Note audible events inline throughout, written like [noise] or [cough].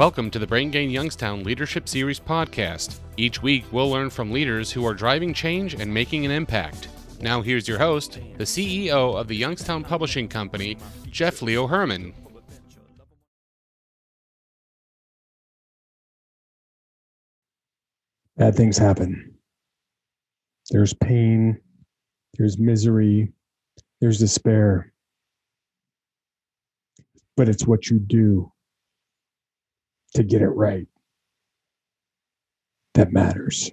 Welcome to the Brain Gain Youngstown Leadership Series podcast. Each week, we'll learn from leaders who are driving change and making an impact. Now, here's your host, the CEO of the Youngstown Publishing Company, Jeff Leo Herman. Bad things happen. There's pain, there's misery, there's despair. But it's what you do to get it right that matters.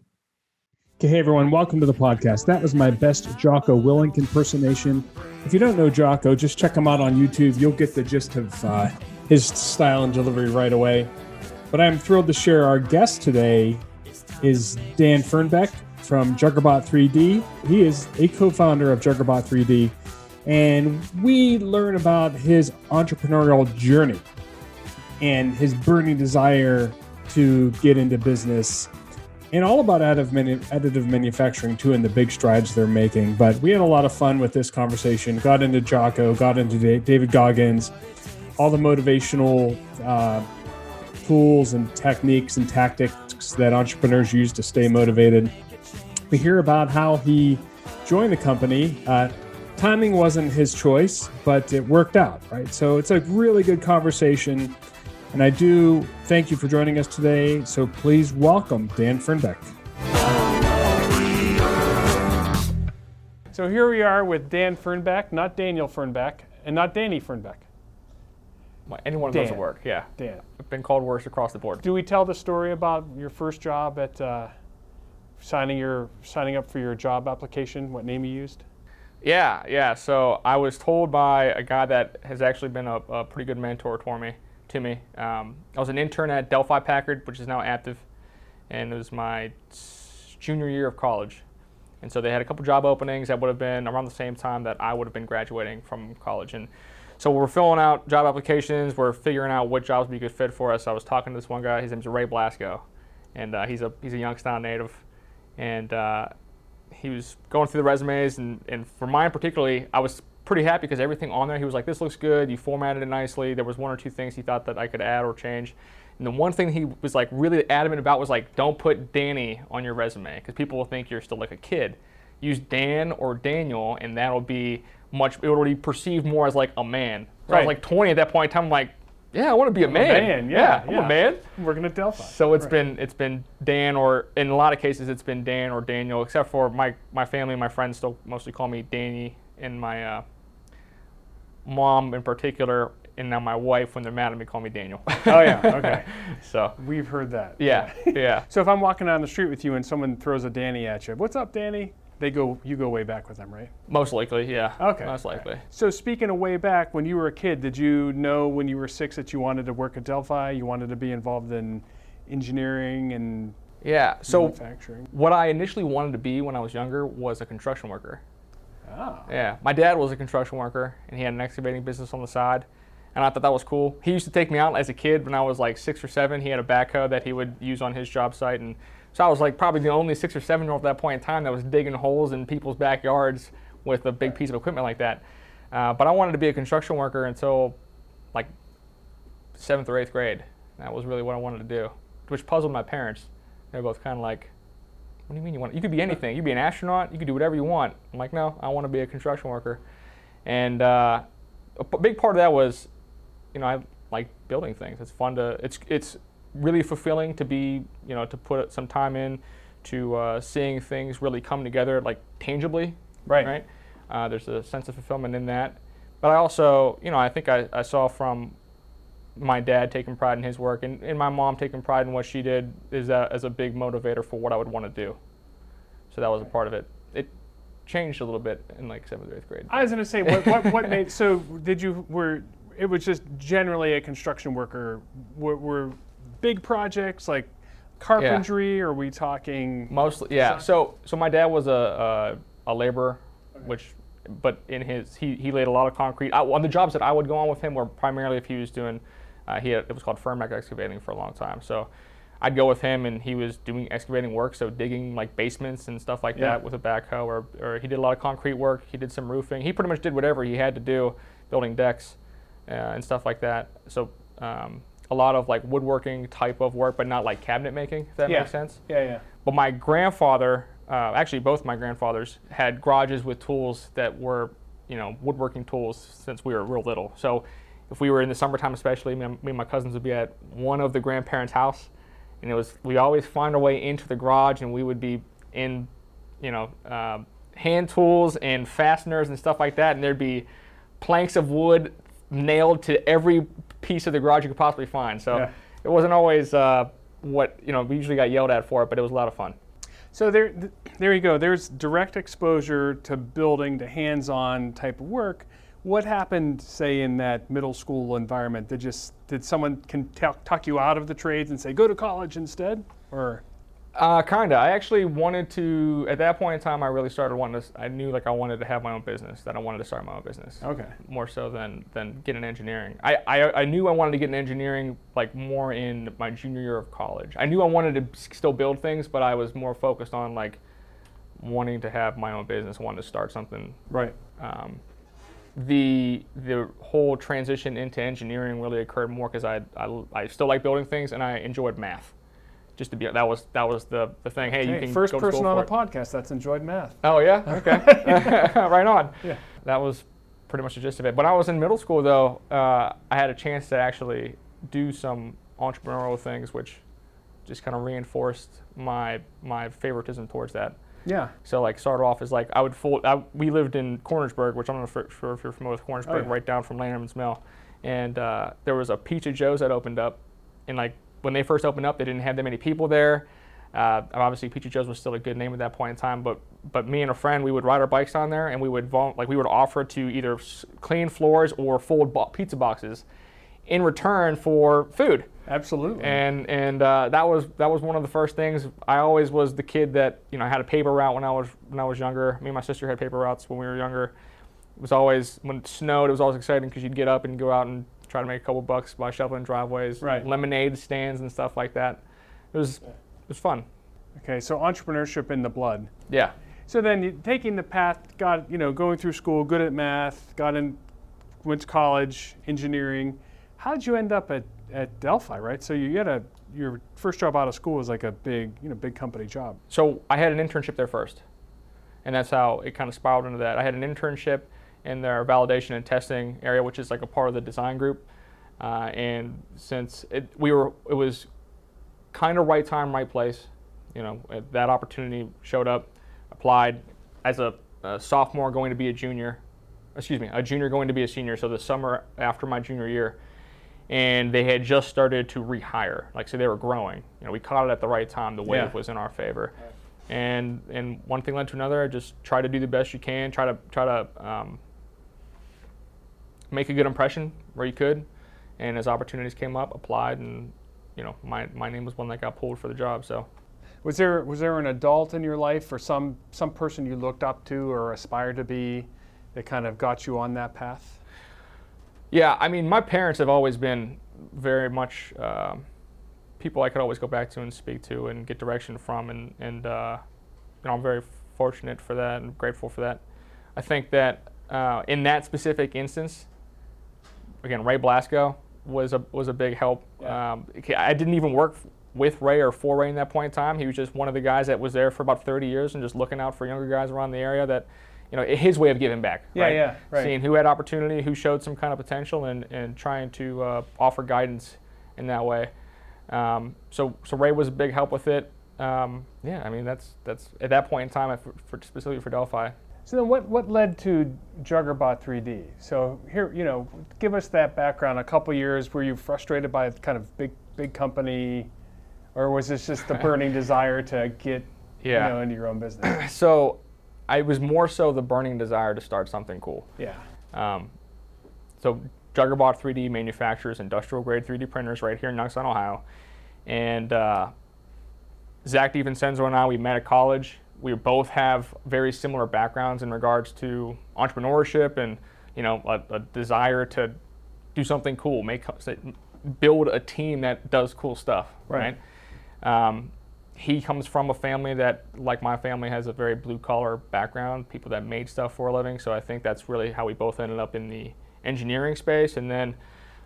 Okay, hey everyone, welcome to the podcast. That was my best Jocko Willink impersonation. If you don't know Jocko, just check him out on YouTube. You'll get the gist of uh, his style and delivery right away. But I'm thrilled to share our guest today is Dan Fernbeck from Juggerbot 3D. He is a co-founder of Juggerbot 3D, and we learn about his entrepreneurial journey and his burning desire to get into business. And all about additive, manu- additive manufacturing too and the big strides they're making. But we had a lot of fun with this conversation. Got into jocko got into david goggins all the motivational uh, tools and techniques and tactics that entrepreneurs use to stay motivated. We hear about how he joined the company. Uh, timing wasn't his choice but it worked out right? So it's a really good conversation and I do thank you for joining us today. So please welcome Dan Fernbeck. So here we are with Dan Fernbeck, not Daniel Fernbeck, and not Danny Fernbeck. Any one of those will work, yeah. Dan. I've been called worse across the board. Do we tell the story about your first job at uh, signing your signing up for your job application? What name you used? Yeah, yeah. So I was told by a guy that has actually been a, a pretty good mentor for me to me. Um, I was an intern at Delphi Packard, which is now Aptiv, and it was my junior year of college. And so they had a couple job openings that would have been around the same time that I would have been graduating from college. And so we're filling out job applications. We're figuring out what jobs would be a good fit for us. I was talking to this one guy. His name's Ray Blasco, and uh, he's a he's a Youngstown native, and uh, he was going through the resumes. And, and for mine particularly, I was pretty happy because everything on there, he was like, this looks good. You formatted it nicely. There was one or two things he thought that I could add or change. And the one thing he was like really adamant about was like, don't put Danny on your resume because people will think you're still like a kid. Use Dan or Daniel, and that'll be much. It will be perceived more as like a man. So right. I was like 20 at that point in time. I'm like, yeah, I want to be a man. A man, yeah, yeah, I'm a man. I'm working at Delphi. So it's right. been it's been Dan or in a lot of cases it's been Dan or Daniel, except for my my family and my friends still mostly call me Danny and my uh, mom in particular, and now my wife, when they're mad at me, call me Daniel. [laughs] oh yeah, okay. [laughs] so we've heard that. Yeah, [laughs] yeah. so if I'm walking down the street with you and someone throws a Danny at you, what's up, Danny? They go, you go way back with them, right? Most likely, yeah. Okay. Most likely. Okay. So speaking of way back, when you were a kid, did you know when you were six that you wanted to work at Delphi? You wanted to be involved in engineering and yeah. So manufacturing what I initially wanted to be when I was younger was a construction worker. Oh. Yeah. My dad was a construction worker and he had an excavating business on the side. And I thought that was cool. He used to take me out as a kid when I was like six or seven. He had a backhoe that he would use on his job site. And so I was like probably the only six or seven year old at that point in time that was digging holes in people's backyards with a big piece of equipment like that. Uh, but I wanted to be a construction worker until like seventh or eighth grade. That was really what I wanted to do, which puzzled my parents. They were both kind of like, what do you mean you want? You could be anything. You could be an astronaut. You could do whatever you want. I'm like, no, I want to be a construction worker. And uh, a big part of that was, you know, I like building things. It's fun to. It's it's really fulfilling to be, you know, to put some time in to uh, seeing things really come together, like tangibly. Right. Right. Uh, there's a sense of fulfillment in that. But I also, you know, I think I, I saw from my dad taking pride in his work and, and my mom taking pride in what she did is a, as a big motivator for what I would want to do. So that was a part of it. It changed a little bit in like seventh or eighth grade. I was going to say, what, what, what [laughs] made, so did you, were, it was just generally a construction worker, were, were big projects like carpentry, yeah. or are we talking? Mostly, yeah. So, so my dad was a, a, a laborer, okay. which but in his he, he laid a lot of concrete I, on the jobs that I would go on with him were primarily if he was doing uh, he had, it was called Firmac Excavating for a long time. So I'd go with him, and he was doing excavating work, so digging like basements and stuff like yeah. that with a backhoe, or, or he did a lot of concrete work. He did some roofing. He pretty much did whatever he had to do, building decks uh, and stuff like that. So um, a lot of like woodworking type of work, but not like cabinet making. If that Yeah. makes sense. Yeah, yeah. But my grandfather, uh, actually both my grandfathers, had garages with tools that were, you know, woodworking tools since we were real little. So if we were in the summertime, especially, me and, my cousins would be at one of the grandparents' house, and it was we always find our way into the garage, and we would be in, you know, uh, hand tools and fasteners and stuff like that, and there'd be planks of wood nailed to every piece of the garage you could possibly find. So Yeah. it wasn't always uh, what you know. We usually got yelled at for it, but it was a lot of fun. So there, th- there you go. There's direct exposure to building, to hands-on type of work. What happened, say, in that middle school environment? Did just did someone can talk, talk you out of the trades and say go to college instead, or Uh, kinda. I actually wanted to. At that point in time, I really started wanting to. I knew like I wanted to have my own business. That I wanted to start my own business. okay, More so than than get an engineering. I, I I knew I wanted to get an engineering like more in my junior year of college. I knew I wanted to still build things, but I was more focused on like wanting to have my own business. Wanting to start something right? um, the the whole transition into engineering really occurred more because I, I I still like building things and I enjoyed math. Just to be that was that was the, the thing. Hey, you Okay, can first person on a it. podcast that's enjoyed math. Oh yeah, [laughs] okay, [laughs] right on. Yeah. That was pretty much the gist of it. When I was in middle school, though, uh, I had a chance to actually do some entrepreneurial things, which just kind of reinforced my my favoritism towards that. Yeah, So like started off as like I would fold. I, we lived in Cornersburg, which I'm not for- sure if you're familiar with Cornersburg, Oh, yeah. right down from Lanterman's Mill, and uh, there was a Pizza Joe's that opened up, and like when they first opened up, they didn't have that many people there. Uh, obviously, Pizza Joe's was still a good name at that point in time, but but me and a friend we would ride our bikes down there, and we would vol- like we would offer to either clean floors or fold bo- pizza boxes, in return for food absolutely. and and uh, that was that was one of the first things. I always was the kid that you know I had a paper route when I was when I was younger. Me and my sister had paper routes when we were younger. It was always when it snowed. It was always exciting because you'd get up and go out and try to make a couple bucks by shoveling driveways, Right. lemonade stands and stuff like that. It was it was fun. okay, so entrepreneurship in the blood. Yeah. So then, taking the path, got you know, going through school, good at math, got in, went to college, engineering. How did you end up at, at Delphi? Right. So you had a your first job out of school was like a big, you know, big company job. So I had an internship there first, and that's how it kind of spiraled into that. I had an internship in their validation and testing area, which is like a part of the design group. Uh, and since it, we were, it was kind of right time, right place. You know, that opportunity showed up, applied as a, a sophomore going to be a junior. Excuse me, a junior going to be a senior. So the summer after my junior year, and they had just started to rehire. Like, so they were growing. You know, we caught it at the right time. The wave Yeah. was in our favor, and and one thing led to another. Just try to do the best you can. Try to try to um, make a good impression where you could. And as opportunities came up, applied, and you know, my my name was one that got pulled for the job. So. Was there was there an adult in your life or some some person you looked up to or aspired to be that kind of got you on that path? Yeah, I mean, my parents have always been very much um people I could always go back to and speak to and get direction from, and and uh, you know, I'm very fortunate for that and grateful for that. I think that uh, in that specific instance, again, Ray Blasco was a was a big help. Yeah. Um, I didn't even work with Ray or for Ray in that point in time. He was just one of the guys that was there for about 30 years and just looking out for younger guys around the area that, you know, his way of giving back. Yeah, right? yeah, right. Seeing who had opportunity, who showed some kind of potential, and, and trying to uh, offer guidance in that way. Um, so so Ray was a big help with it. Um, yeah, I mean that's that's at that point in time, for, for specifically for Delphi. So then, what, what led to Juggerbot 3D? So here, you know, give us that background. A couple years, were you frustrated by kind of big big company, or was this just the [laughs] burning desire to get Yeah. you know into your own business? [clears throat] So I was more so the burning desire to start something cool. yeah. Um, so Juggerbot 3D manufactures industrial grade 3D printers right here in Youngstown, Ohio. And uh, Zach DiVincenzo and I, we met at college. We both have very similar backgrounds in regards to entrepreneurship and, you know, a, a desire to do something cool, make build a team that does cool stuff, Right. right? Um, he comes from a family that, like my family, has a very blue collar background, people that made stuff for a living. So I think that's really how we both ended up in the engineering space. And then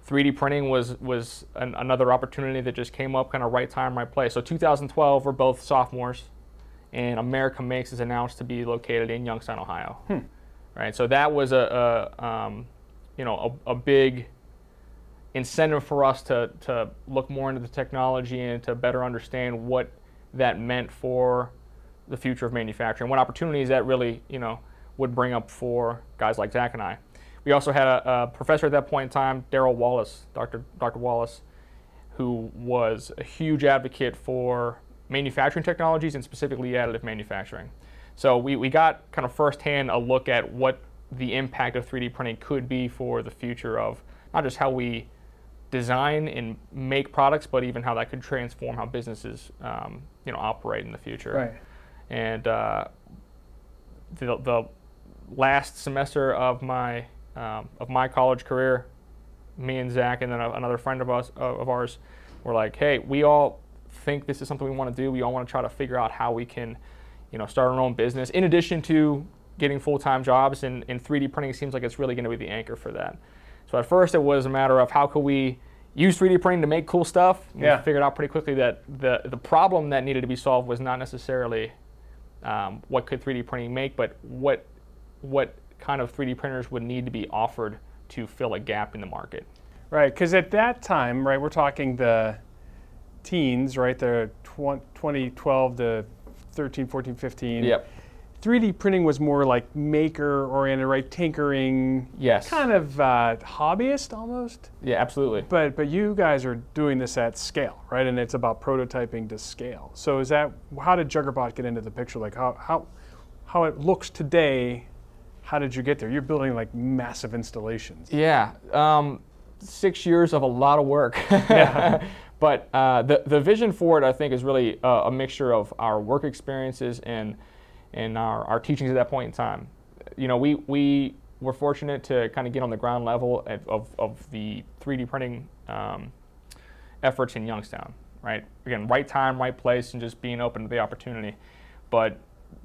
3D printing was was an, another opportunity that just came up, kind of right time, right place. So 2012, we're both sophomores, and America Makes is announced to be located in Youngstown, Ohio. Right. So that was a, a um, you know a, a big incentive for us to to look more into the technology and to better understand what that meant for the future of manufacturing, what opportunities that really you know would bring up for guys like Zach and I. We also had a, a professor at that point in time, Darrell Wallace, Dr. Dr. Wallace, who was a huge advocate for manufacturing technologies and specifically additive manufacturing. So we, we got kind of firsthand a look at what the impact of 3D printing could be for the future of not just how we design and make products, but even how that could transform how businesses um, you know operate in the future. Right. And uh, the, the last semester of my um, of my college career, me and Zach and then a- another friend of us of ours were like, hey, we all think this is something we want to do. We all want to try to figure out how we can, you know, start our own business in addition to getting full-time jobs. And, and 3D printing seems like it's really going to be the anchor for that. So at first it was a matter of how could we use 3D printing to make cool stuff. And Yeah. We figured out pretty quickly that the the problem that needed to be solved was not necessarily um, what could 3D printing make, but what what kind of 3D printers would need to be offered to fill a gap in the market. Right, because at that time, right, we're talking the teens, right, the tw- 2012 to 13, 14, 15. Yep. 3D printing was more like maker oriented, right, tinkering, Yes. kind of uh, hobbyist almost. Yeah, absolutely. But but you guys are doing this at scale, right? And it's about prototyping to scale. So is that how did Juggerbot get into the picture? Like how how how it looks today? How did you get there? You're building like massive installations. Yeah, um, six years of a lot of work. Yeah. [laughs] [laughs] but uh, the the vision for it, I think, is really uh, a mixture of our work experiences and and our, our teachings at that point in time. You know, we we were fortunate to kind of get on the ground level of, of, of the 3D printing um, efforts in Youngstown. Right, again, right time, right place, and just being open to the opportunity. But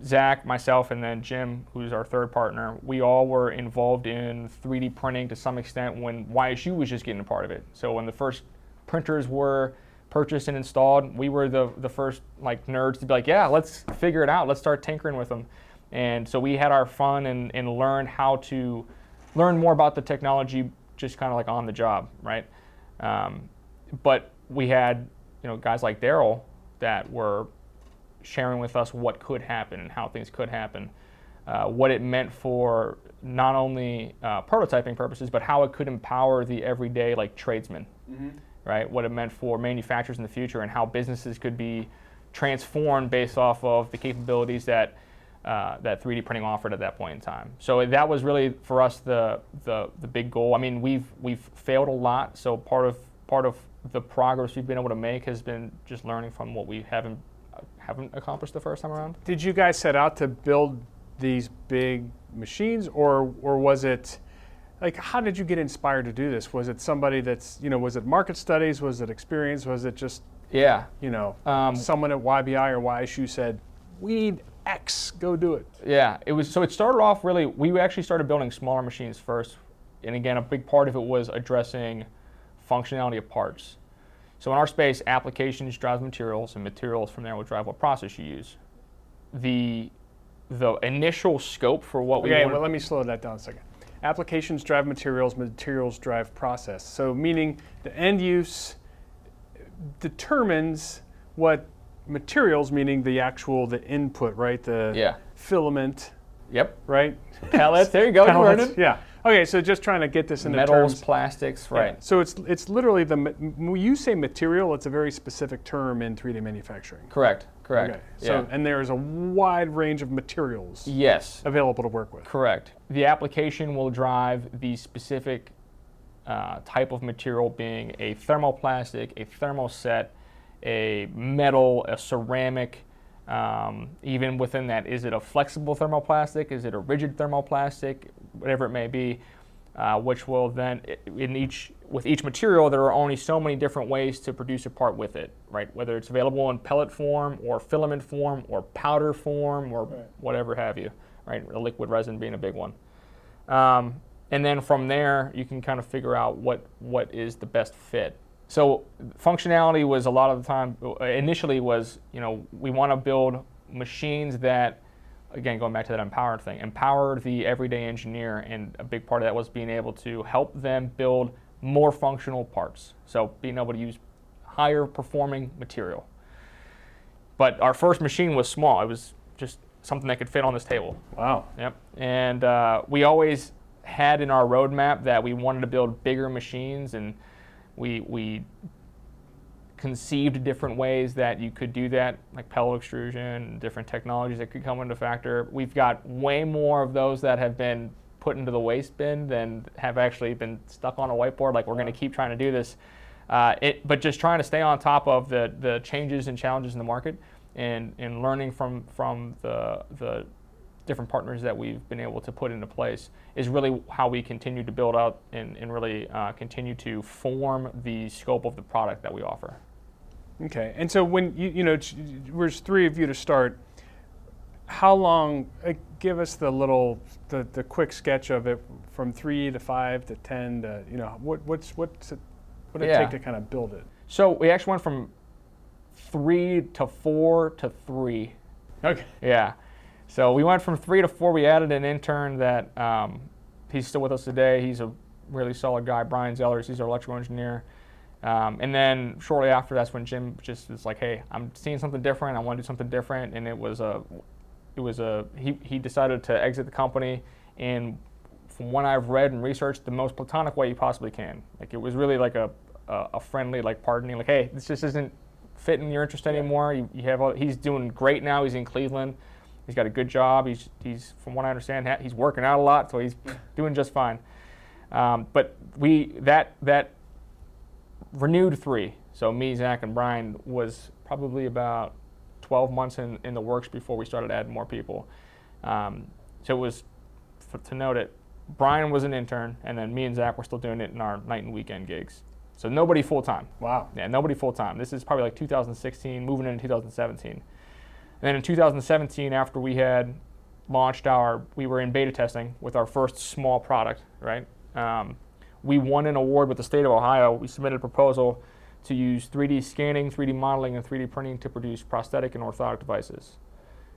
Zach, myself, and then Jim, who's our third partner, we all were involved in 3D printing to some extent when YSU was just getting a part of it. So when the first printers were purchased and installed, we were the, the first like nerds to be like, yeah, let's figure it out. Let's start tinkering with them. And so we had our fun and, and learned how to learn more about the technology just kind of like on the job, right? Um, but we had you know guys like Darrell that were sharing with us what could happen and how things could happen, uh, what it meant for not only uh, prototyping purposes, but how it could empower the everyday like tradesman, right? What it meant for manufacturers in the future and how businesses could be transformed based off of the capabilities that uh, that 3D printing offered at that point in time. So that was really for us the, the the big goal. I mean, we've we've failed a lot, so part of part of the progress we've been able to make has been just learning from what we haven't haven't accomplished the first time around. Did you guys set out to build these big machines, or or was it like how did you get inspired to do this? Was it somebody that's you know was it market studies? Was it experience? Was it just Yeah, you know Um, someone at YBI or YSU said we need X, go do it. Yeah, it was. So it started off really. We actually started building smaller machines first, and again, a big part of it was addressing functionality of parts. So in our space, applications drive materials, and materials from there will drive what process you use. The the initial scope for what we Okay, well, let me slow that down a second. Applications drive materials, materials drive process. So, meaning the end use determines what materials, meaning the actual the input, right? The Yeah. filament, Yep. right? [laughs] Pellets. There you go. Pellets. Yeah. Okay, so just trying to get this into Metals, terms. plastics. Yeah, Right. So it's it's literally the when you say material, it's a very specific term in 3D manufacturing. Correct. Correct. Okay. So yeah. and there is a wide range of materials yes. available to work with. Correct. The application will drive the specific uh, type of material being a thermoplastic, a thermoset, a metal, a ceramic. Um, even within that, is it a flexible thermoplastic? Is it a rigid thermoplastic? Whatever it may be, uh, which will then in each with each material there are only so many different ways to produce a part with it, right? Whether it's available in pellet form or filament form or powder form or Right. whatever have you, right? A liquid resin being a big one. Um, and then from there you can kind of figure out what what is the best fit. So functionality was a lot of the time initially was you know we want to build machines that again going back to that empowered thing empower the everyday engineer and a big part of that was being able to help them build more functional parts. So being able to use higher performing material. But our first machine was small. It was just something that could fit on this table. Wow. Yep. And uh, we always had in our roadmap that we wanted to build bigger machines, and we we conceived different ways that you could do that, like pellet extrusion, different technologies that could come into factor. We've got way more of those that have been put into the waste bin than have actually been stuck on a whiteboard. Like we're going to keep trying to do this, uh, it, but just trying to stay on top of the the changes and challenges in the market, and and learning from from the the different partners that we've been able to put into place is really how we continue to build out and, and really uh, continue to form the scope of the product that we offer. Okay, and so when you you know there's three of you to start, how long? Uh, give us the little the, the quick sketch of it from three to five to ten to you know what what's what's it, what did it Yeah. take to kind of build it? So we actually went from three to four to three. Okay. Yeah. So we went from three to four. We added an intern that um, he's still with us today. He's a really solid guy, Brian Zellers. He's our electrical engineer. Um, and then shortly after, that's when Jim just was like, "Hey, I'm seeing something different. I want to do something different." And it was a, it was a. He he decided to exit the company, and from what I've read and researched, the most platonic way you possibly can. Like it was really like a a, a friendly like pardoning. Like, hey, this just isn't fitting your interest anymore. You, you have all, he's doing great now. He's in Cleveland. He's got a good job. He's he's from what I understand, he's working out a lot, so he's doing just fine. Um, but we that that renewed three. So me, Zach, and Brian was probably about 12 months in, in the works before we started adding more people. Um, so it was f- to note it. Brian was an intern, and then me and Zach were still doing it in our night and weekend gigs. So nobody full time. Wow. Yeah, nobody full time. This is probably like 2016, moving into 2017. And then in 2017, after we had launched our, we were in beta testing with our first small product, right? Um, we won an award with the state of Ohio. We submitted a proposal to use 3D scanning, 3D modeling, and 3D printing to produce prosthetic and orthotic devices.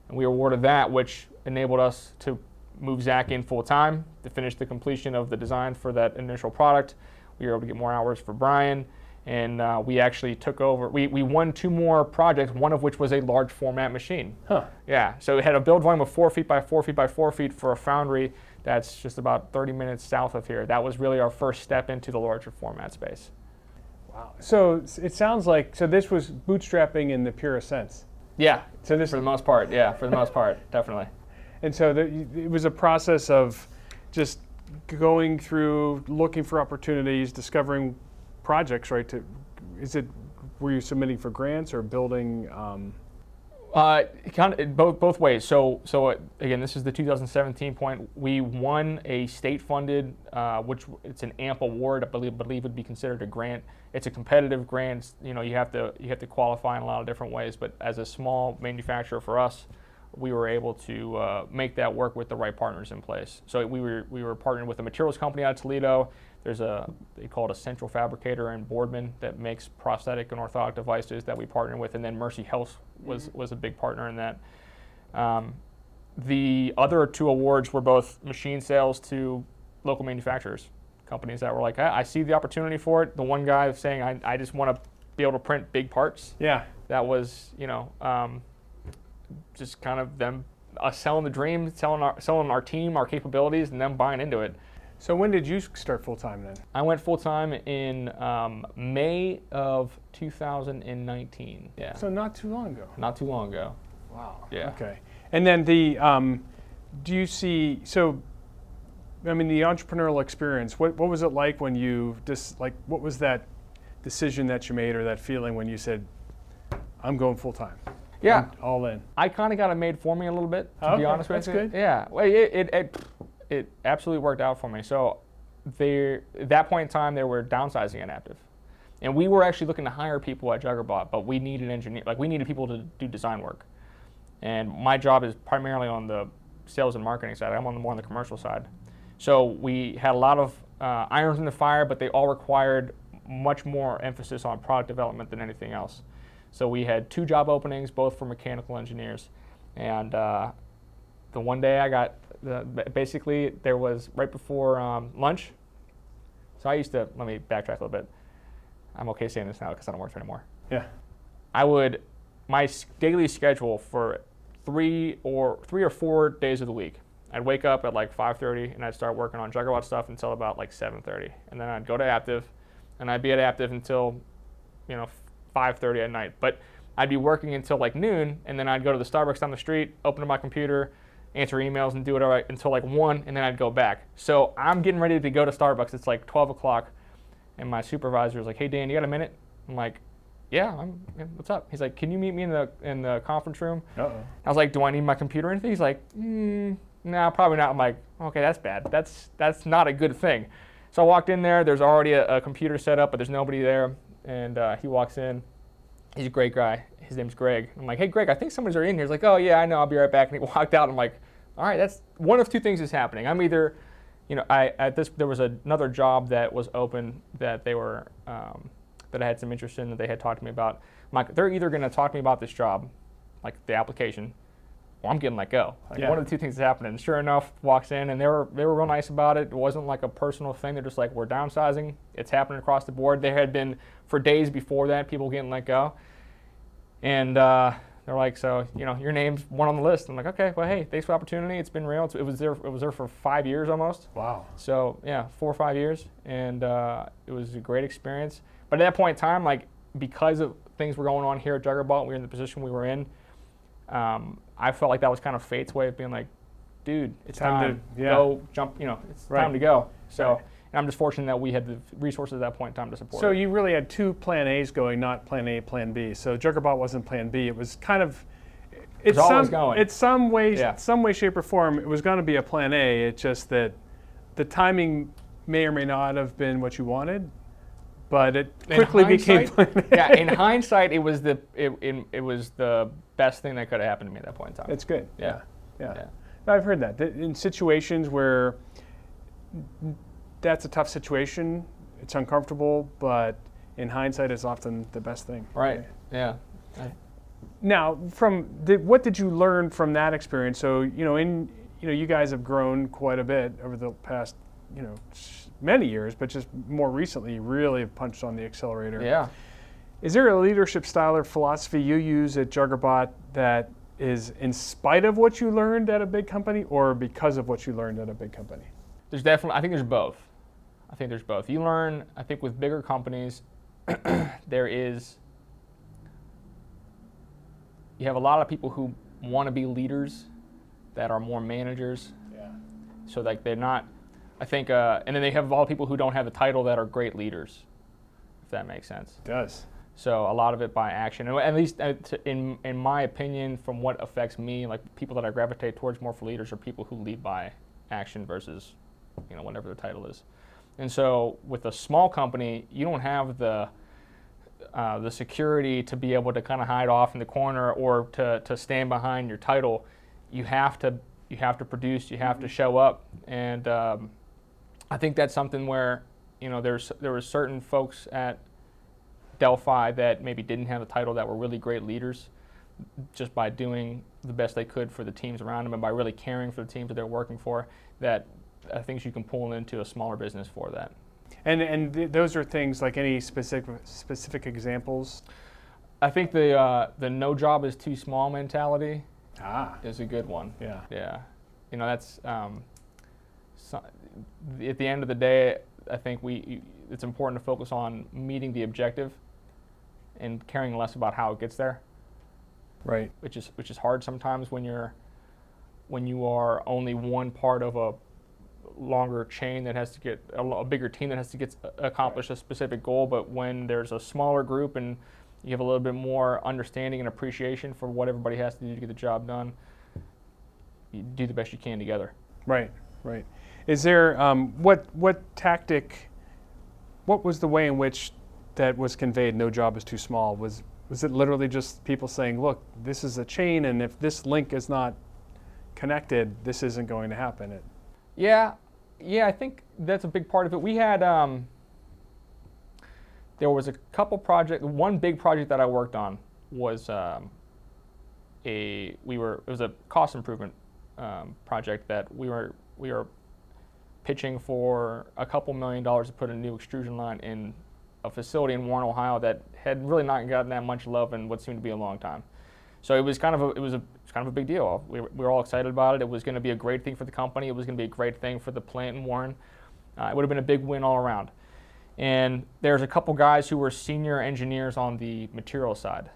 And we awarded that, which enabled us to move Zach in full time to finish the completion of the design for that initial product. We were able to get more hours for Brian, and uh, we actually took over. We, we won two more projects, one of which was a large format machine. Huh. Yeah, so it had a build volume of four feet by four feet by four feet for a foundry that's just about 30 minutes south of here. That was really our first step into the larger format space. Wow. So it sounds like so this was bootstrapping in the purest sense. Yeah, So this for the most part. Yeah, for the most part, [laughs] definitely. And so the, it was a process of just going through, looking for opportunities, discovering projects. Right? To is it were you submitting for grants or building? Um, Uh, kind of both both ways. So so uh, again, this is the 2017 point. We won a state-funded, uh, which it's an AMP award. I believe believe would be considered a grant. It's a competitive grant. You know, you have to you have to qualify in a lot of different ways. But as a small manufacturer for us, we were able to uh, make that work with the right partners in place. So we were we were partnered with a materials company out of Toledo. There's a they call it a central fabricator in Boardman that makes prosthetic and orthotic devices that we partner with, and then Mercy Health was was a big partner in that. Um, the other two awards were both machine sales to local manufacturers, companies that were like, I, I see the opportunity for it. The one guy saying, I, I just want to be able to print big parts yeah. that was you know um, just kind of them us selling the dream, selling our selling our team, our capabilities, and them buying into it. So when did you start full time then? I went full time in um, May of 2019. Yeah, So not too long ago. not too long ago. Wow. Yeah. Okay. And then the um, do you see so? I mean, the entrepreneurial experience. What what was it like when you just like what was that decision that you made or that feeling when you said, "I'm going full time, Yeah, all in"? I kind of got it made for me a little bit, to Okay, be honest with that's you. good. Yeah, well, it, it, it, it absolutely worked out for me. So there, at that point in time, they were downsizing at Aptiv. And we were actually looking to hire people at Juggerbot, but we needed engineer, like we needed people to do design work. And my job is primarily on the sales and marketing side. I'm on the more on the commercial side. So we had a lot of uh, irons in the fire, but they all required much more emphasis on product development than anything else. So we had two job openings, both for mechanical engineers, and uh, the one day I got the, basically there was right before um, lunch. So I used to let me backtrack a little bit. I'm okay saying this now because I don't work there anymore. Yeah. I would my daily schedule for three or three or four days of the week. I'd wake up at like 5:30 and I'd start working on Juggerbot stuff until about like 7:30, and then I'd go to Aptiv, and I'd be at Aptiv until, you know, 5:30 at night. But I'd be working until like noon, and then I'd go to the Starbucks down the street, open up my computer, answer emails, and do it all right until like one, and then I'd go back. So I'm getting ready to go to Starbucks. It's like 12 o'clock, and my supervisor is like, "Hey Dan, you got a minute?" I'm like, "Yeah, I'm. What's up?" He's like, "Can you meet me in the in the conference room?" Uh-oh. I was like, "Do I need my computer or anything?" He's like, mm, "Nah, probably not." I'm like, "Okay, that's bad. That's that's not a good thing." So I walked in there. There's already a, a computer set up, but there's nobody there. And uh, he walks in. He's a great guy. His name's Greg. I'm like, "Hey, Greg, I think somebody's already in here." He's like, "Oh yeah, I know. I'll be right back." And he [laughs] walked out. I'm like, "All right, that's one of two things is happening. I'm either." You know, I at this there was another job that was open that they were um, that I had some interest in that they had talked to me about. I'm like, they're either going to talk to me about this job, like the application, or I'm getting let go. Like Yeah. one of the two things is happening. Sure enough, walks in and they were they were real nice about it. It wasn't like a personal thing. They're just like, we're downsizing. It's happening across the board. There had been for days before that people getting let go, and uh, they're like, so you know, your name's one on the list. I'm like, okay, well, hey, thanks for the opportunity. It's been real. It's, it was there. It was there for five years almost. Wow. So yeah, four or five years, and uh, it was a great experience. But at that point in time, like because of things were going on here at Juggerbot, we were in the position we were in. Um, I felt like that was kind of fate's way of being like, dude, it's Time time, to- yeah. go jump. You know, it's Right. time to go. So, Right. and I'm just fortunate that we had the resources at that point in time to support. So it. you really had two plan A's going, not plan A, plan B. So Juggerbot wasn't plan B. It was kind of it's was some always going. it's some way Yeah. some way shape or form it was going to be a plan A. It's just that the timing may or may not have been what you wanted, but it quickly became hindsight- plan A. yeah, in [laughs] hindsight, it was the it, it, it was the best thing that could have happened to me at that point in time. It's good. Yeah. Yeah. Yeah. No, I've heard that. that in situations where that's a tough situation, it's uncomfortable, but in hindsight, it's often the best thing. right. Yeah. Now, from the, what did you learn from that experience? So, you know, in you know, you guys have grown quite a bit over the past, you know, many years, but just more recently, really have punched on the accelerator. Yeah. Is there a leadership style or philosophy you use at Juggerbot that is in spite of what you learned at a big company, or because of what you learned at a big company? There's definitely, I think there's both. I think there's both. You learn, I think with bigger companies, [clears throat] there is, you have a lot of people who want to be leaders that are more managers. Yeah. So like they're not, I think, uh, and then they have a lot of people who don't have the title that are great leaders, if that makes sense. It does. So a lot of it by action, and at least uh, in in my opinion, from what affects me, like people that I gravitate towards more for leaders are people who lead by action versus, you know, whatever the title is. And so with a small company, you don't have the uh, the security to be able to kind of hide off in the corner or to, to stand behind your title. You have to you have to produce. You have to show up, and um, I think that's something where you know there's there were certain folks at Delphi that maybe didn't have a title that were really great leaders just by doing the best they could for the teams around them and by really caring for the teams that they're working for that I think you can pull into a smaller business for that. And and th- those are things like any specific specific examples. I think the uh, the no job is too small mentality Ah. is a good one. Yeah. Yeah, you know that's um, so, at the end of the day, I think we it's important to focus on meeting the objective and caring less about how it gets there. Right. which is which is hard sometimes when you're when you are only one part of a longer chain that has to get a, a bigger team that has to get s- accomplish a specific goal but when there's a smaller group and you have a little bit more understanding and appreciation for what everybody has to do to get the job done you do the best you can together Right. Right. Is there um, what what tactic? What was the way in which that was conveyed? No job is too small. Was was it literally just people saying, "Look, this is a chain, and if this link is not connected, this isn't going to happen"? It, Yeah, Yeah, I think that's a big part of it. We had um, there was a couple project. One big project that I worked on was um, a we were it was a cost improvement um, project that we were we were pitching for a couple million dollars to put a new extrusion line in a facility in Warren, Ohio that had really not gotten that much love in what seemed to be a long time. So it was kind of a, it was a it's kind of a big deal. We were, we were all excited about it. It was going to be a great thing for the company. It was going to be a great thing for the plant in Warren. Uh, it would have been a big win all around. And there's a couple guys who were senior engineers on the materials side,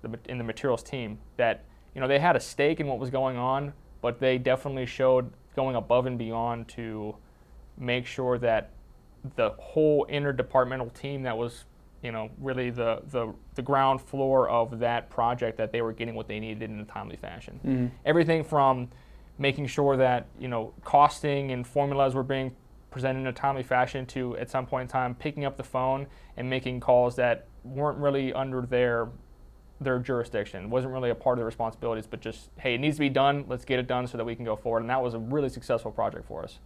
the, in the materials team, that you know they had a stake in what was going on, but they definitely showed going above and beyond to make sure that the whole interdepartmental team that was you know really the, the the ground floor of that project that they were getting what they needed in a timely fashion. Mm-hmm. everything from making sure that you know costing and formulas were being presented in a timely fashion to at some point in time picking up the phone and making calls that weren't really under their their jurisdiction. Wasn't really a part of their responsibilities but just hey it needs to be done. Let's get it done so that we can go forward. And that was a really successful project for us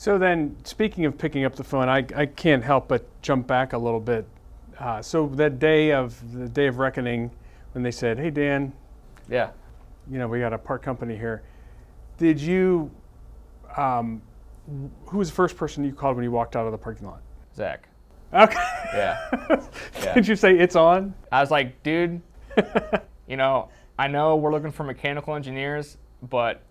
So then, speaking of picking up the phone, I, I can't help but jump back a little bit. Uh, so that day of the day of reckoning, when they said, "Hey Dan, yeah you know we got a part company here," did you? Um, who was the first person you called when you walked out of the parking lot? zach Okay. [laughs] yeah [laughs] Yeah. Did you say it's on? I was like, dude, [laughs] you know, I know we're looking for mechanical engineers, but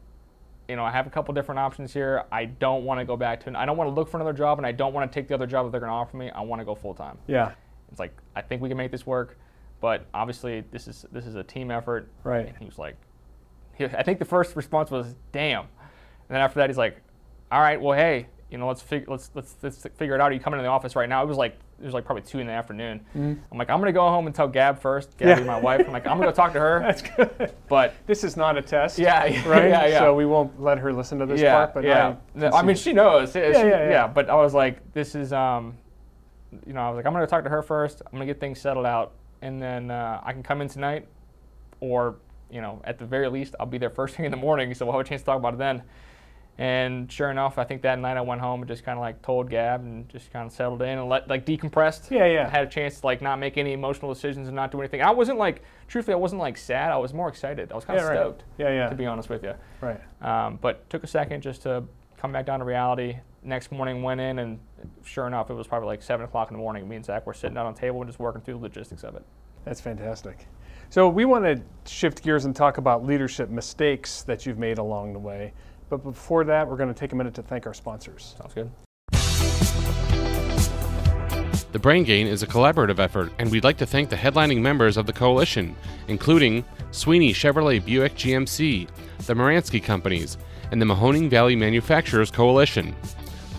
you know, I have a couple different options here. I don't want to go back to. I don't want to look for another job, and I don't want to take the other job that they're going to offer me. I want to go full time. Yeah. It's like I think we can make this work, but obviously this is this is a team effort. Right. And he was like, he, I think the first response was, "Damn," and then after that he's like, "All right, well, hey, you know, let's figure let's let's let's figure it out. Are you coming to the office right now?" It was like it was like probably two in the afternoon. I'm like, I'm gonna go home and tell Gab first. Gabby, Yeah. my wife. I'm like, I'm gonna go talk to her. [laughs] That's good. But This is not a test. yeah, Right. yeah, yeah. So we won't let her listen to this yeah, part. But yeah. I, No, I mean, she knows. Yeah, Yeah, yeah, yeah. But I was like, this is, um, you know, I was like, I'm gonna talk to her first. I'm gonna get things settled out, and then uh, I can come in tonight, or you know, at the very least, I'll be there first thing in the morning, so we'll have a chance to talk about it then. And sure enough, I think that night I went home and just kind of like told Gab and just kind of settled in and let like decompressed. Yeah, yeah. Had a chance to like not make any emotional decisions and not do anything. I wasn't like, truthfully, I wasn't like sad. I was more excited. I was kind Yeah, of right. stoked. Yeah, yeah. To be honest with you. right. Um, but took a second just to come back down to reality. Next morning went in, and sure enough, it was probably like seven o'clock in the morning. Me and Zach were sitting down on the table and just working through the logistics of it. That's fantastic. So we want to shift gears and talk about leadership mistakes that you've made along the way. But before that, we're going to take a minute to thank our sponsors. Sounds good. The Brain Gain is a collaborative effort, and we'd like to thank the headlining members of the coalition, including Sweeney Chevrolet Buick GMC, the Moransky Companies, and the Mahoning Valley Manufacturers Coalition.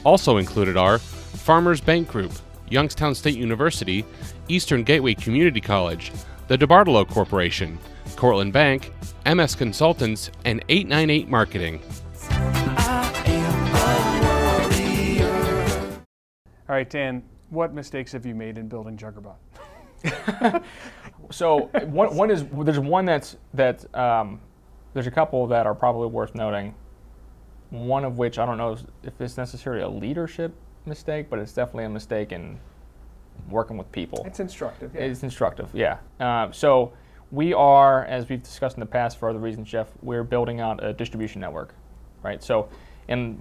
Also included are Farmers Bank Group, Youngstown State University, Eastern Gateway Community College, the DeBartolo Corporation, Cortland Bank, MS Consultants, and 898 Marketing. All right, Dan, what mistakes have you made in building Juggerbot? [laughs] So one, one is there's one that's that um, there's a couple that are probably worth noting. One of which I don't know if it's necessarily a leadership mistake, but it's definitely a mistake in working with people. It's instructive. Yeah. It's instructive, yeah. Uh, so we are, as we've discussed in the past for other reasons, Jeff, we're building out a distribution network, right? So in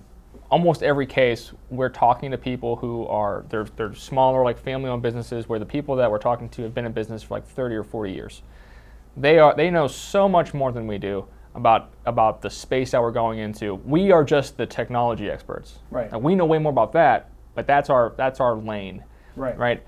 almost every case, we're talking to people who are they're they're smaller, like family-owned businesses, where the people that we're talking to have been in business for like 30 or 40 years. They are they know so much more than we do about about the space that we're going into. We are just the technology experts. Right. Now, we know way more about that, but that's our that's our lane right. right?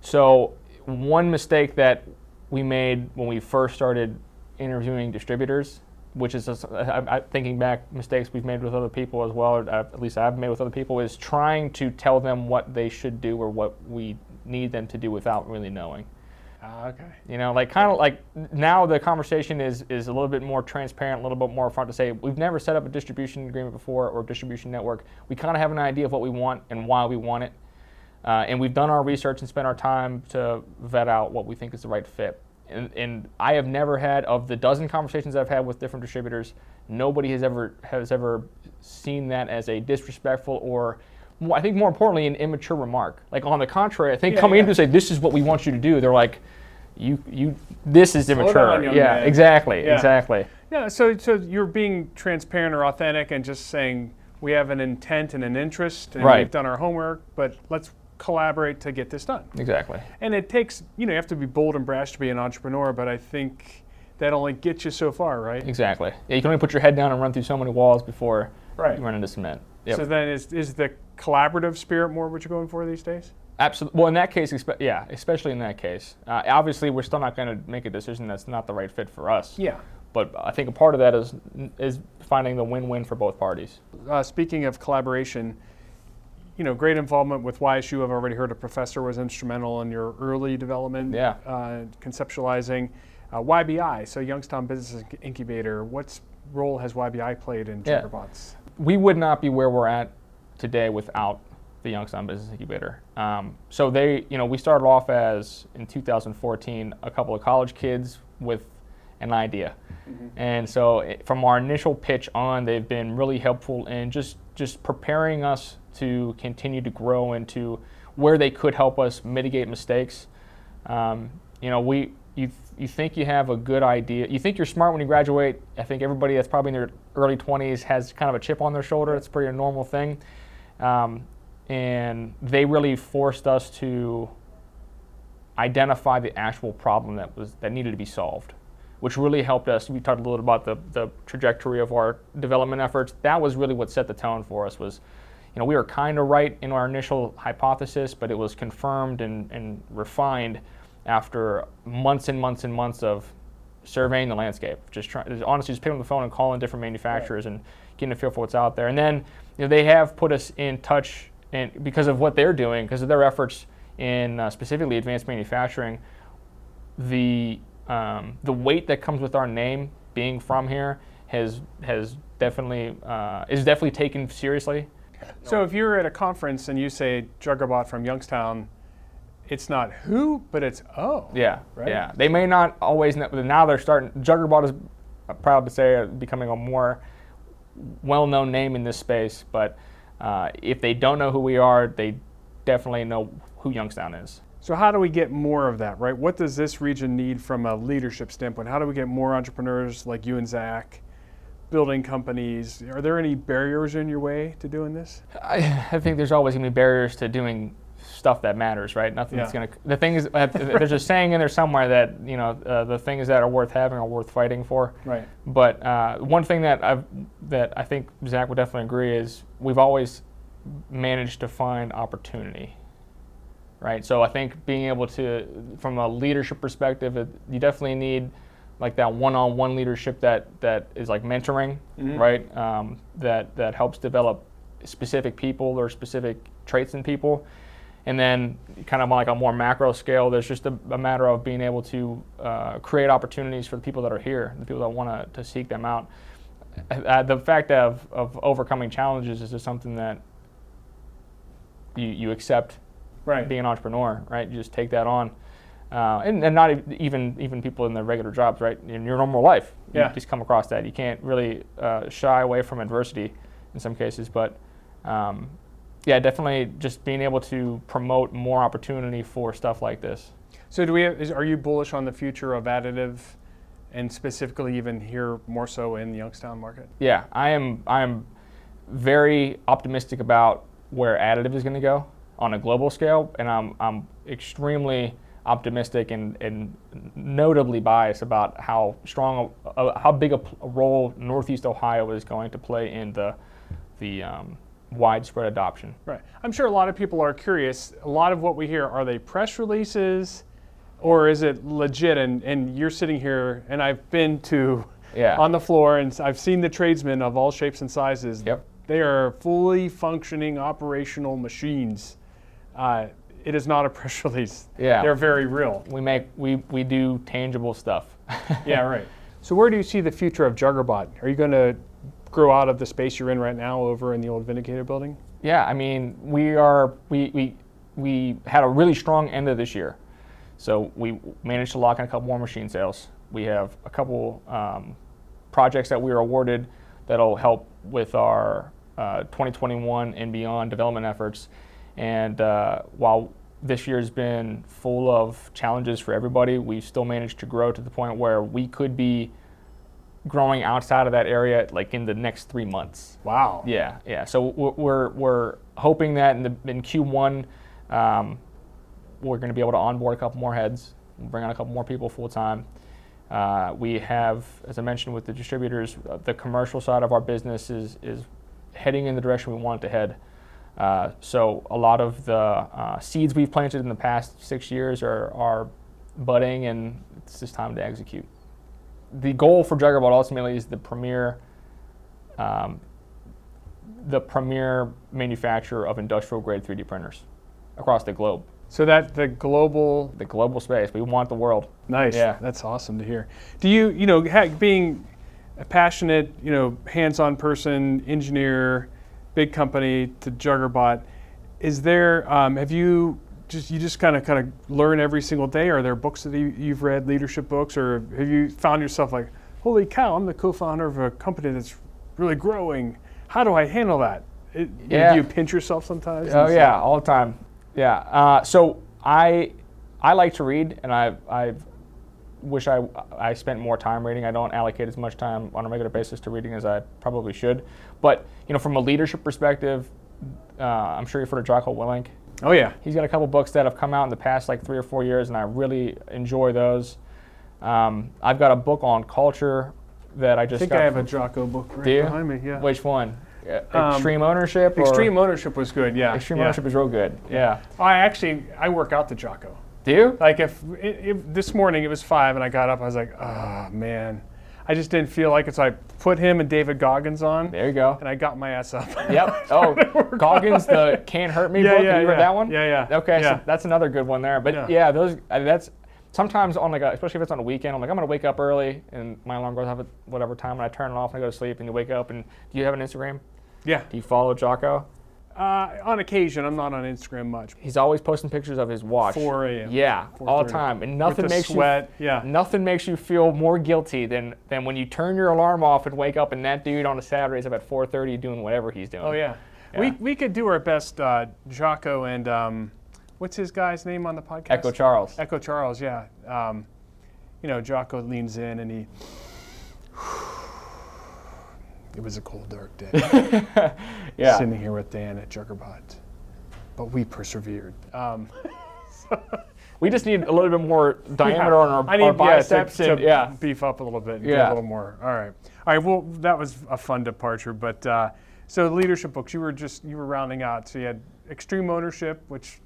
So one mistake that we made when we first started interviewing distributors, which is just, I, I, thinking back mistakes we've made with other people as well, or uh, at least I've made with other people, is trying to tell them what they should do or what we need them to do without really knowing. Ah, okay. You know, like kind of like now the conversation is is a little bit more transparent, a little bit more upfront to say we've never set up a distribution agreement before or a distribution network. We kind of have an idea of what we want and why we want it, uh, and we've done our research and spent our time to vet out what we think is the right fit. And, and I have never had of the dozen conversations I've had with different distributors, nobody has ever has ever seen that as a disrespectful or I think more importantly an immature remark. Like on the contrary, I think Yeah, coming yeah. in to say this is what we want you to do, they're like, you you this is immature. down, yeah, man. exactly, Yeah. exactly. Yeah, so so you're being transparent or authentic and just saying we have an intent and an interest and Right. we've done our homework, but let's collaborate to get this done. Exactly. And it takes, you know, you have to be bold and brash to be an entrepreneur, but I think that only gets you so far, right? Exactly. Yeah, you can only put your head down and run through so many walls before Right. you run into cement. Yep. So then is is the collaborative spirit more what you're going for these days? Absolutely. Well, in that case, expe- yeah, especially in that case. Uh, obviously, we're still not going to make a decision that's not the right fit for us. Yeah. But I think a part of that is is finding the win-win for both parties. Uh, speaking of collaboration, you know, great involvement with YSU. I've already heard a professor was instrumental in your early development, Yeah. uh, conceptualizing. Uh, YBI, so Youngstown Business Incubator. What role has YBI played in Yeah. We would not be where we're at today without the Youngstown Business Incubator. Um, so they, you know, we started off as in 2014 a couple of college kids with an idea, and so it, from our initial pitch on, they've been really helpful in just just preparing us to continue to grow into where they could help us mitigate mistakes. Um, you know, we you you think you have a good idea. You think you're smart when you graduate. I think everybody that's probably in their early 20s has kind of a chip on their shoulder. It's pretty a normal thing. Um, and they really forced us to identify the actual problem that was that needed to be solved, which really helped us. We talked a little about the, the trajectory of our development efforts. That was really what set the tone for us. Was you know we were kind of right in our initial hypothesis, but it was confirmed and, and refined after months and months and months of surveying the landscape. Just trying, honestly, just picking up the phone and calling different manufacturers and getting a feel for what's out there. And then you know they have put us in touch and because of what they're doing, because of their efforts in uh, specifically advanced manufacturing, the um, the weight that comes with our name being from here has has definitely uh, is definitely taken seriously. So if you're at a conference and you say Juggerbot from Youngstown, it's not who, but it's oh. Yeah, Right? yeah. They may not always know. but Now they're starting. Juggerbot is uh, proud to say uh, becoming a more well-known name in this space. But uh, if they don't know who we are, they definitely know who Youngstown is. So how do we get more of that, right? What does this region need from a leadership standpoint? How do we get more entrepreneurs like you and Zach building companies? Are there any barriers in your way to doing this? I, I think there's always going to be barriers to doing stuff that matters, right? Nothing that's Yeah. going to. The thing is, there's a [laughs] saying in there somewhere that you know uh, the things that are worth having are worth fighting for. Right. But uh, one thing that I've that I think Zach would definitely agree is we've always managed to find opportunity. Right. So I think being able to, from a leadership perspective, it, you definitely need like that one-on-one leadership that that is like mentoring, right? Um, that that helps develop specific people or specific traits in people. And then, kind of like a more macro scale, there's just a, a matter of being able to uh, create opportunities for the people that are here, the people that want to seek them out. Uh, the fact of, of overcoming challenges is just something that you, you accept Right. being an entrepreneur, right? You just take that on. Uh, and, and not even even people in their regular jobs, right? In your normal life, you Yeah. just come across that. You can't really uh, shy away from adversity in some cases, but um, yeah, definitely just being able to promote more opportunity for stuff like this. So do we have, is, are you bullish on the future of additive and specifically even here more so in the Youngstown market? Yeah, I am. I am very optimistic about where additive is going to go on a global scale, and I'm I'm extremely optimistic and, and notably biased about how strong, uh, how big a role Northeast Ohio is going to play in the the um, widespread adoption. Right. I'm sure a lot of people are curious. A lot of what we hear are they press releases or is it legit? And, and you're sitting here, and I've been to Yeah. on the floor and I've seen the tradesmen of all shapes and sizes. Yep. They are fully functioning operational machines. Uh, it is not a press [laughs] release. Yeah. They're very real. We make we we do tangible stuff. [laughs] Yeah, right. So where do you see the future of Juggerbot? Are you going to grow out of the space you're in right now over in the old Vindicator building? Yeah, I mean, we are we we we had a really strong end of this year. So we managed to lock in a couple more machine sales. We have a couple um, projects that we were awarded that'll help with our uh, 2021 and beyond development efforts. And uh, while this year's been full of challenges for everybody, we've still managed to grow to the point where we could be growing outside of that area like in the next three months. Wow. Yeah, yeah. So we're we're, we're hoping that in the in Q1, um, we're going to be able to onboard a couple more heads, bring on a couple more people full time. Uh, we have, as I mentioned, with the distributors, uh, the commercial side of our business is is heading in the direction we want it to head. Uh, so a lot of the uh, seeds we've planted in the past six years are are budding, and it's just time to execute the goal for Juggerbot ultimately is the premier, um, the premier manufacturer of industrial grade 3D printers across the globe. So that the global, the global space. We want the world. Nice. Yeah. That's awesome to hear. Do you, you know, being a passionate, you know, hands-on person, engineer, big company to Juggerbot, is there? Um, have you just you just kind of kind of learn every single day? Are there books that you, have read, leadership books, or have you found yourself like, holy cow, I'm the co-founder of a company that's really growing. How do I handle that? It, yeah. Do you pinch yourself sometimes? Oh yeah, all the time. Yeah. Uh, so I I like to read, and I've I wish I I spent more time reading. I don't allocate as much time on a regular basis to reading as I probably should. But you know, from a leadership perspective, uh, I'm sure you've heard of Jocko Willink. Oh yeah. He's got a couple books that have come out in the past like three or four years, and I really enjoy those. Um, I've got a book on culture that I just. I think I have a Jocko book right behind me. Yeah. Which one? Um, extreme ownership. Extreme ownership was good. Yeah. Extreme yeah. ownership is real good. Yeah. I actually I work out the Jocko. Do you? Like if, if this morning it was five and I got up, I was like, oh man. I just didn't feel like it, so I put him and David Goggins on. There you go. And I got my ass up. [laughs] Yep. Oh, [laughs] Goggins, the [laughs] Can't Hurt Me yeah, book. Yeah, you yeah. read that one? Yeah, yeah. Okay, yeah. so that's another good one there. But yeah, yeah those that's sometimes on like a, especially if it's on a weekend, I'm like I'm gonna wake up early and my alarm goes off at whatever time and I turn it off and I go to sleep and you wake up and do you have an Instagram? Yeah. Do you follow Jocko? Uh, on occasion, I'm not on Instagram much. He's always posting pictures of his watch. 4 a.m. Yeah, all the time, and nothing makes sweat. you yeah. nothing makes you feel more guilty than than when you turn your alarm off and wake up and that dude on a Saturday is up at 4:30 doing whatever he's doing. Oh yeah, yeah. we we could do our best, uh, Jocko and um, what's his guy's name on the podcast? Echo Charles. Echo Charles, yeah. Um, you know, Jocko leans in and he. It was a cold, dark day. [laughs] yeah. Sitting here with Dan at Juggerbot. But we persevered. Um, [laughs] we just need a little bit more diameter yeah. on our, I need, our biceps yeah, to, and, yeah. beef up a little bit and yeah. get a little more. All right. All right. Well, that was a fun departure. But uh, so the leadership books, you were just, you were rounding out. So you had Extreme Ownership, which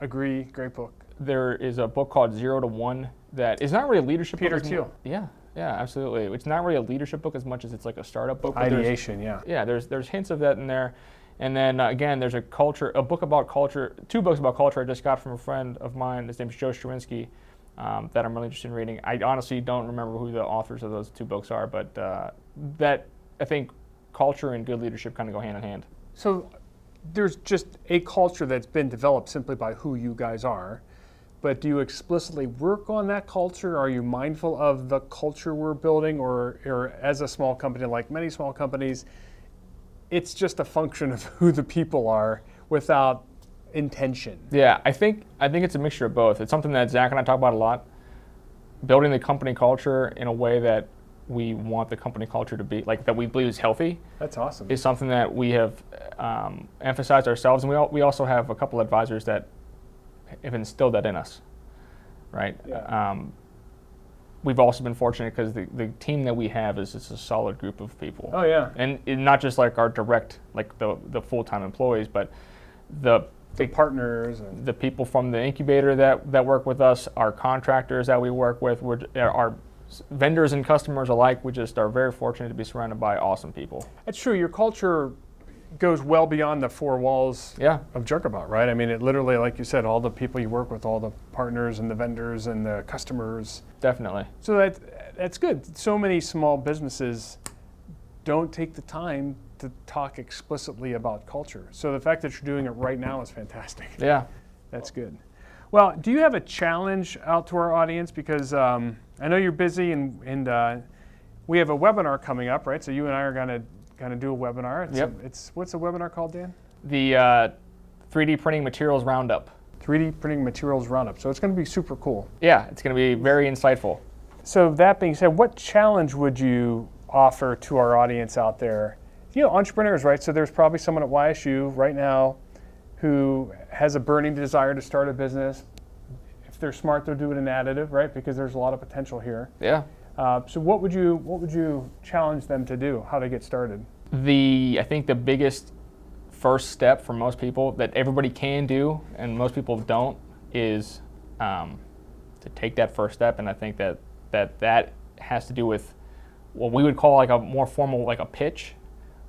agree, great book. There is a book called Zero to One that is not really a leadership. Peter Thiel. Yeah. Yeah, absolutely. It's not really a leadership book as much as it's like a startup book. Ideation, yeah. Yeah, there's there's hints of that in there, and then uh, again, there's a culture, a book about culture, two books about culture I just got from a friend of mine. His name's Joe Straczynski, um, that I'm really interested in reading. I honestly don't remember who the authors of those two books are, but uh, that I think culture and good leadership kind of go hand in hand. So there's just a culture that's been developed simply by who you guys are but do you explicitly work on that culture? Are you mindful of the culture we're building, or, or as a small company, like many small companies, it's just a function of [laughs] who the people are without intention? Yeah, I think I think it's a mixture of both. It's something that Zach and I talk about a lot. Building the company culture in a way that we want the company culture to be like that we believe is healthy. That's awesome. Is something that we have um, emphasized ourselves, and we all, we also have a couple of advisors that have instilled that in us, right? Yeah. Um, we've also been fortunate because the, the team that we have is just a solid group of people. Oh yeah, and it, not just like our direct, like the the full time employees, but the the partners and the people from the incubator that that work with us, our contractors that we work with, we're, our vendors and customers alike. We just are very fortunate to be surrounded by awesome people. That's true. Your culture goes well beyond the four walls yeah. of Juggerbot, right? I mean, it literally, like you said, all the people you work with, all the partners and the vendors and the customers. Definitely. So that that's good. So many small businesses don't take the time to talk explicitly about culture. So the fact that you're doing it right now is fantastic. Yeah. [laughs] That's good. Well, do you have a challenge out to our audience? Because um, I know you're busy and, and uh, we have a webinar coming up, right? So you and I are going to kind of do a webinar. It's, Yep. a- it's what's the webinar called, Dan? The uh, 3D printing materials roundup. 3D printing materials roundup. So it's going to be super cool. Yeah, it's going to be very insightful. So that being said, what challenge would you offer to our audience out there? You know, entrepreneurs, right? So there's probably someone at YSU right now who has a burning desire to start a business. If they're smart, they'll do it in additive, right? Because there's a lot of potential here. Yeah. Uh, so what would you what would you challenge them to do? How to get started? The I think the biggest first step for most people that everybody can do and most people don't is um, to take that first step. And I think that that that has to do with what we would call like a more formal like a pitch,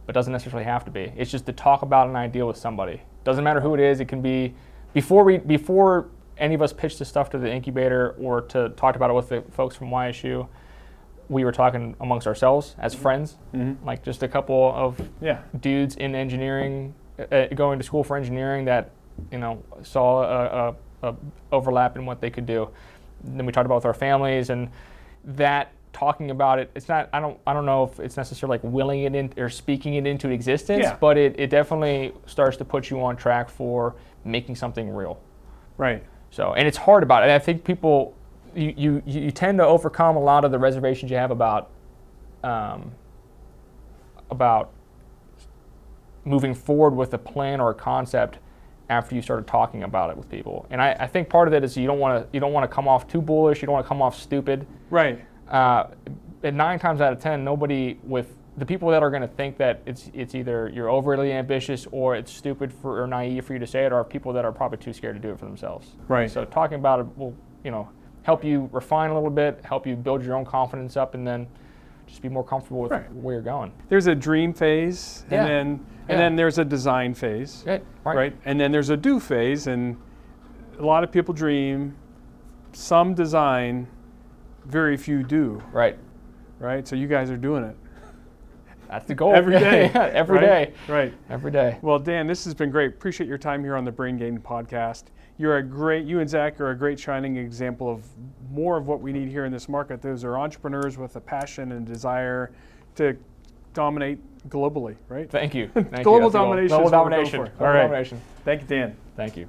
but doesn't necessarily have to be. It's just to talk about an idea with somebody. Doesn't matter who it is. It can be before we before any of us pitch the stuff to the incubator or to talk about it with the folks from YSU. We were talking amongst ourselves as mm-hmm. friends, mm-hmm. like just a couple of Yeah. dudes in engineering, uh, uh, going to school for engineering that you know saw a, a, a overlap in what they could do. then we talked about with our families and that talking about it. It's not. I don't. I don't know if it's necessarily like willing it in or speaking it into existence, Yeah. but it, it definitely starts to put you on track for making something real. Right. So, and it's hard about it. I think people, you, you, you tend to overcome a lot of the reservations you have about, um, about moving forward with a plan or a concept after you started talking about it with people. And I, I think part of it is you don't want to you don't want to come off too bullish. You don't want to come off stupid. Right. Uh, and nine times out of ten, nobody with the people that are going to think that it's it's either you're overly ambitious or it's stupid for or naive for you to say it are people that are probably too scared to do it for themselves. Right. So talking about it will you know help you refine a little bit, help you build your own confidence up, and then just be more comfortable with Right. where you're going. There's a dream phase, Yeah. and then Yeah. and then there's a design phase. Right. right? And then there's a do phase, and a lot of people dream, some design, very few do, Right. right? So you guys are doing it That's the goal. every day. [laughs] Yeah, every right? day. Right. Every day. Well, Dan, this has been great. Appreciate your time here on the Brain Gain podcast. You're a great, you and Zach are a great shining example of more of what we need here in this market. Those are entrepreneurs with a passion and desire to dominate globally, right? Thank you. [laughs] Thank. Global goal. domination Global is what we're going domination. for. Global All right. domination. Thank you, Dan. Thank you.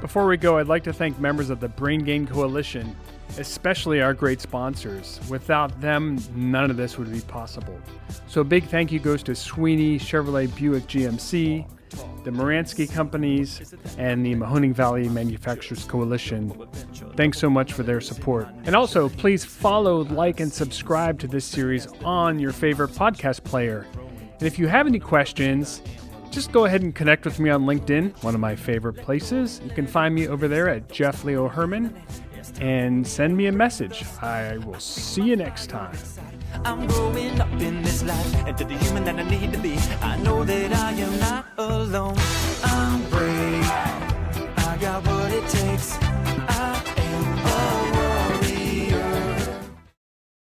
Before we go, I'd like to thank members of the Brain Gain Coalition, especially our great sponsors. Without them, none of this would be possible. So a big thank you goes to Sweeney Chevrolet Buick GMC, the Moransky Companies, and the Mahoning Valley Manufacturers Coalition. Thanks so much for their support. And also, please follow, like, and subscribe to this series on your favorite podcast player. And if you have any questions, just go ahead and connect with me on LinkedIn, one of my favorite places. You can find me over there at Jeff Leo Herman and send me a message. I will see you next time. I'm growing up in this life the human that I need to be. I know that I am not alone. I'm brave. I got what it takes. I am.